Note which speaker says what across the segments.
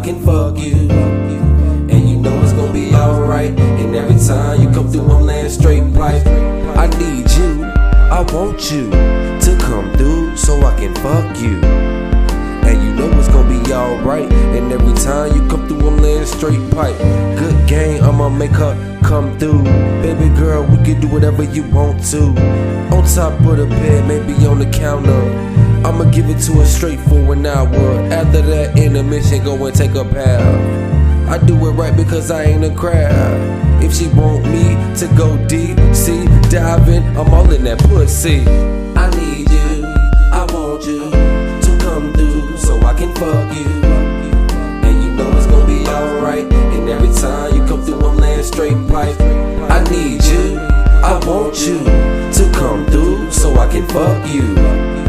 Speaker 1: can fuck you. And you know it's gonna be alright. And every time you come through, I'm laying straight pipe. I need you, I want you to come through so I can fuck you. And you know it's gonna be alright. And every time you come through, I'm laying straight pipe. Good game, I'ma make her come through. Baby girl, we can do whatever you want to. On top of the bed, maybe on the counter. I'ma give it to her straight for an hour. After that intermission, go and take a bath. I do it right because I ain't a crab. If she want me to go deep, see, diving, I'm all in that pussy. I need you, I want you to come through so I can fuck you. And you know it's gonna be alright. And every time you come through, I'm laying straight pipe. I need you, I want you to come through so I can fuck you.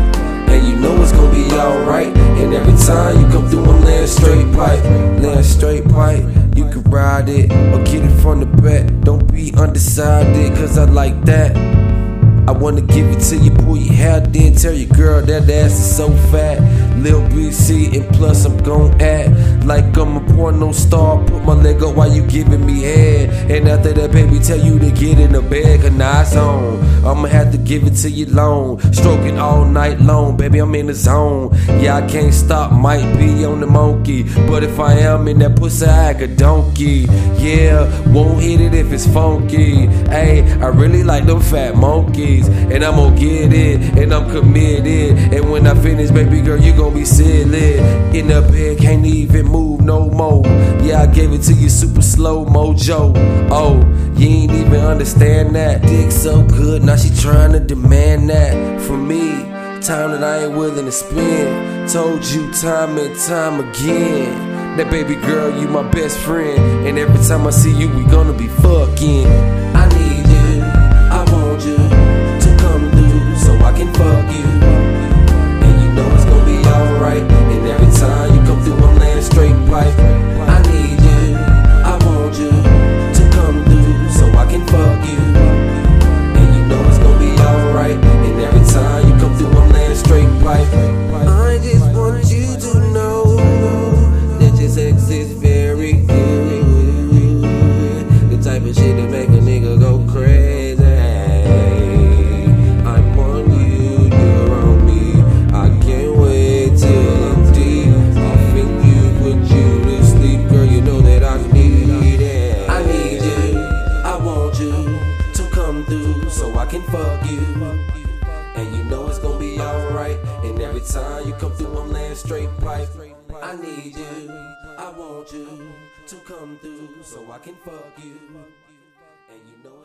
Speaker 1: And every time you come through, I'm laying straight pipe. Laying straight pipe. You can ride it or get it from the back. Don't be undecided, cause I like that. I wanna give it to you, pull your hair, then tell your girl that ass is so fat. Lil BC, and plus I'm gon' act like I'm a porno star. Put my leg up while you giving me head. And after that, baby, tell you to get in the bed, cause now it's on. I'ma have to give it to you long. Stroking all night long, baby, I'm in the zone. Yeah, I can't stop, might be on the monkey. But if I am in that pussy, I act a donkey. Yeah, won't hit it if it's funky. Hey, I really like them fat monkeys. And I'm gonna get it, and I'm committed. And when I finish, baby girl, you gon' be silly. In the bed, can't even move no more. Yeah, I gave it to you super slow mojo. Oh, you ain't even understand that. Dick so good, now she trying to demand that from me. Time that I ain't willing to spend. Told you time and time again. That baby girl, you my best friend. And every time I see you, we gonna be fucking. Fuck you. And you know it's gonna be alright. And every time you come through, I'm laying straight pipe. I need you, I want you to come through so I can fuck you. And you know